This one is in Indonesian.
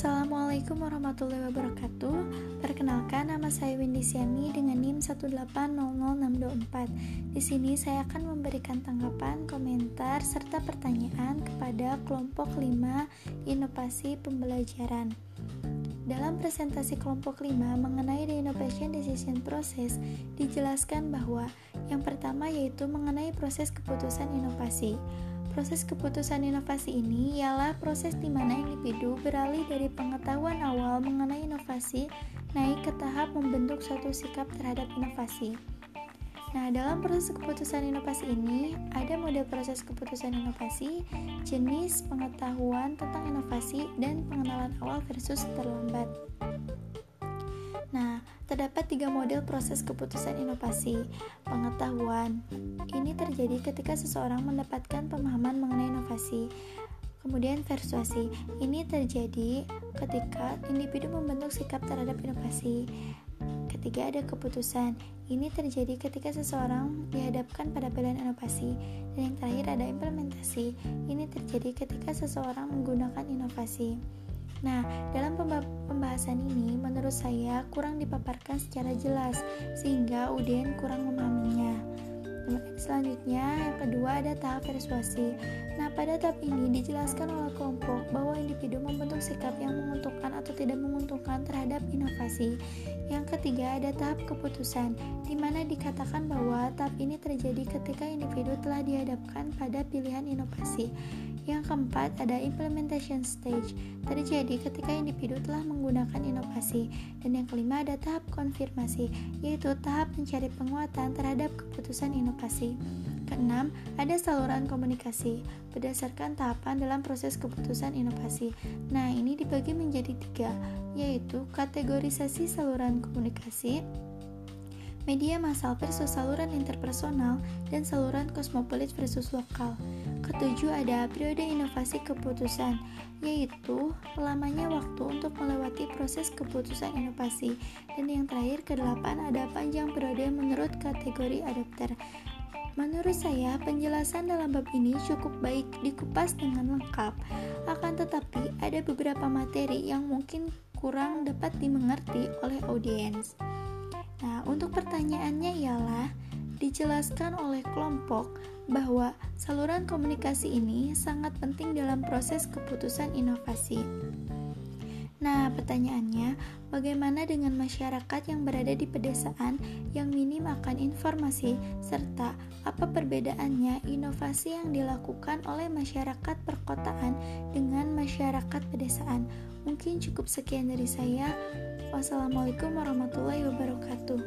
Assalamualaikum warahmatullahi wabarakatuh. Perkenalkan nama saya Windy Siani dengan NIM 1800624. Di sini saya akan memberikan tanggapan, komentar serta pertanyaan kepada kelompok 5 inovasi pembelajaran. Dalam presentasi kelompok 5 mengenai the innovation decision process dijelaskan bahwa yang pertama yaitu mengenai proses keputusan inovasi. Proses keputusan inovasi ini ialah proses di mana individu beralih dari pengetahuan awal mengenai inovasi naik ke tahap membentuk suatu sikap terhadap inovasi. Nah, dalam proses keputusan inovasi ini, ada model proses keputusan inovasi, jenis pengetahuan tentang inovasi, dan pengenalan awal versus terlambat. Nah, terdapat tiga model proses keputusan inovasi. Pengetahuan ini terjadi ketika seseorang mendapatkan pemahaman mengenai inovasi. Kemudian persuasi ini terjadi ketika individu membentuk sikap terhadap inovasi. Ketiga ada keputusan. Ini terjadi ketika seseorang dihadapkan pada pilihan inovasi. Dan yang terakhir ada implementasi. Ini terjadi ketika seseorang menggunakan inovasi. Nah, dalam pembahasan ini menurut saya kurang dipaparkan secara jelas sehingga UDN kurang memahaminya. Selanjutnya, yang kedua ada tahap persuasi. Nah, pada tahap ini dijelaskan oleh kelompok bahwa individu membentuk sikap yang menguntungkan atau tidak menguntungkan terhadap inovasi. Yang ketiga ada tahap keputusan, di mana dikatakan bahwa tahap ini terjadi ketika individu telah dihadapkan pada pilihan inovasi. Yang keempat, ada implementation stage, terjadi ketika individu telah menggunakan inovasi. Dan yang kelima, ada tahap konfirmasi, yaitu tahap mencari penguatan terhadap keputusan inovasi. Keenam, ada saluran komunikasi berdasarkan tahapan dalam proses keputusan inovasi. Nah, ini dibagi menjadi tiga, yaitu kategorisasi saluran komunikasi, media massal versus saluran interpersonal, dan saluran kosmopolit versus lokal. Ketujuh ada periode inovasi keputusan, yaitu lamanya waktu untuk melewati proses keputusan inovasi. Dan yang terakhir kedelapan ada panjang periode menurut kategori adopter. Menurut saya, penjelasan dalam bab ini cukup baik dikupas dengan lengkap. Akan tetapi, ada beberapa materi yang mungkin kurang dapat dimengerti oleh audiens. Nah, untuk pertanyaannya ialah dijelaskan oleh kelompok bahwa saluran komunikasi ini sangat penting dalam proses keputusan inovasi. Nah, pertanyaannya, bagaimana dengan masyarakat yang berada di pedesaan yang minim akan informasi, serta apa perbedaannya inovasi yang dilakukan oleh masyarakat perkotaan dengan masyarakat pedesaan? Mungkin cukup sekian dari saya. Wassalamualaikum warahmatullahi wabarakatuh.